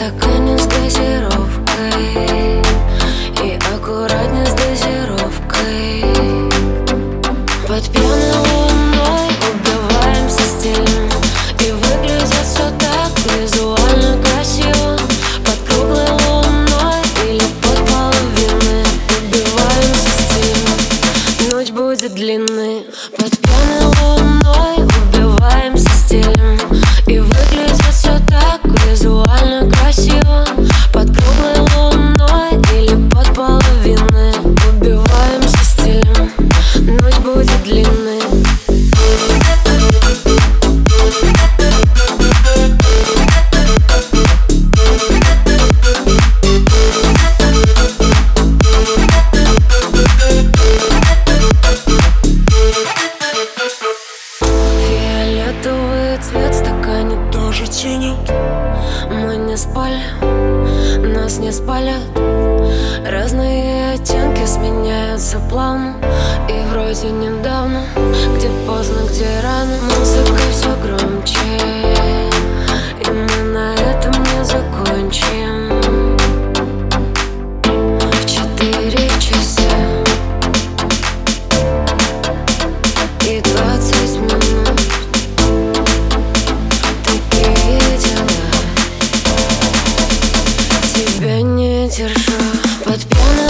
стакане с газировкой И аккуратнее с дозировкой. Под пьяной луной убиваемся стилем И выглядит все так визуально красиво. Под круглой луной или под половиной Убиваемся стилем, ночь будет длинной. Под пьяной луной убиваемся стилем И выглядит все так визуально причинит Мы не спали, нас не спалят. Разные оттенки сменяются плавно. И вроде недавно, где поздно, где рано Мы держу. Под пьяную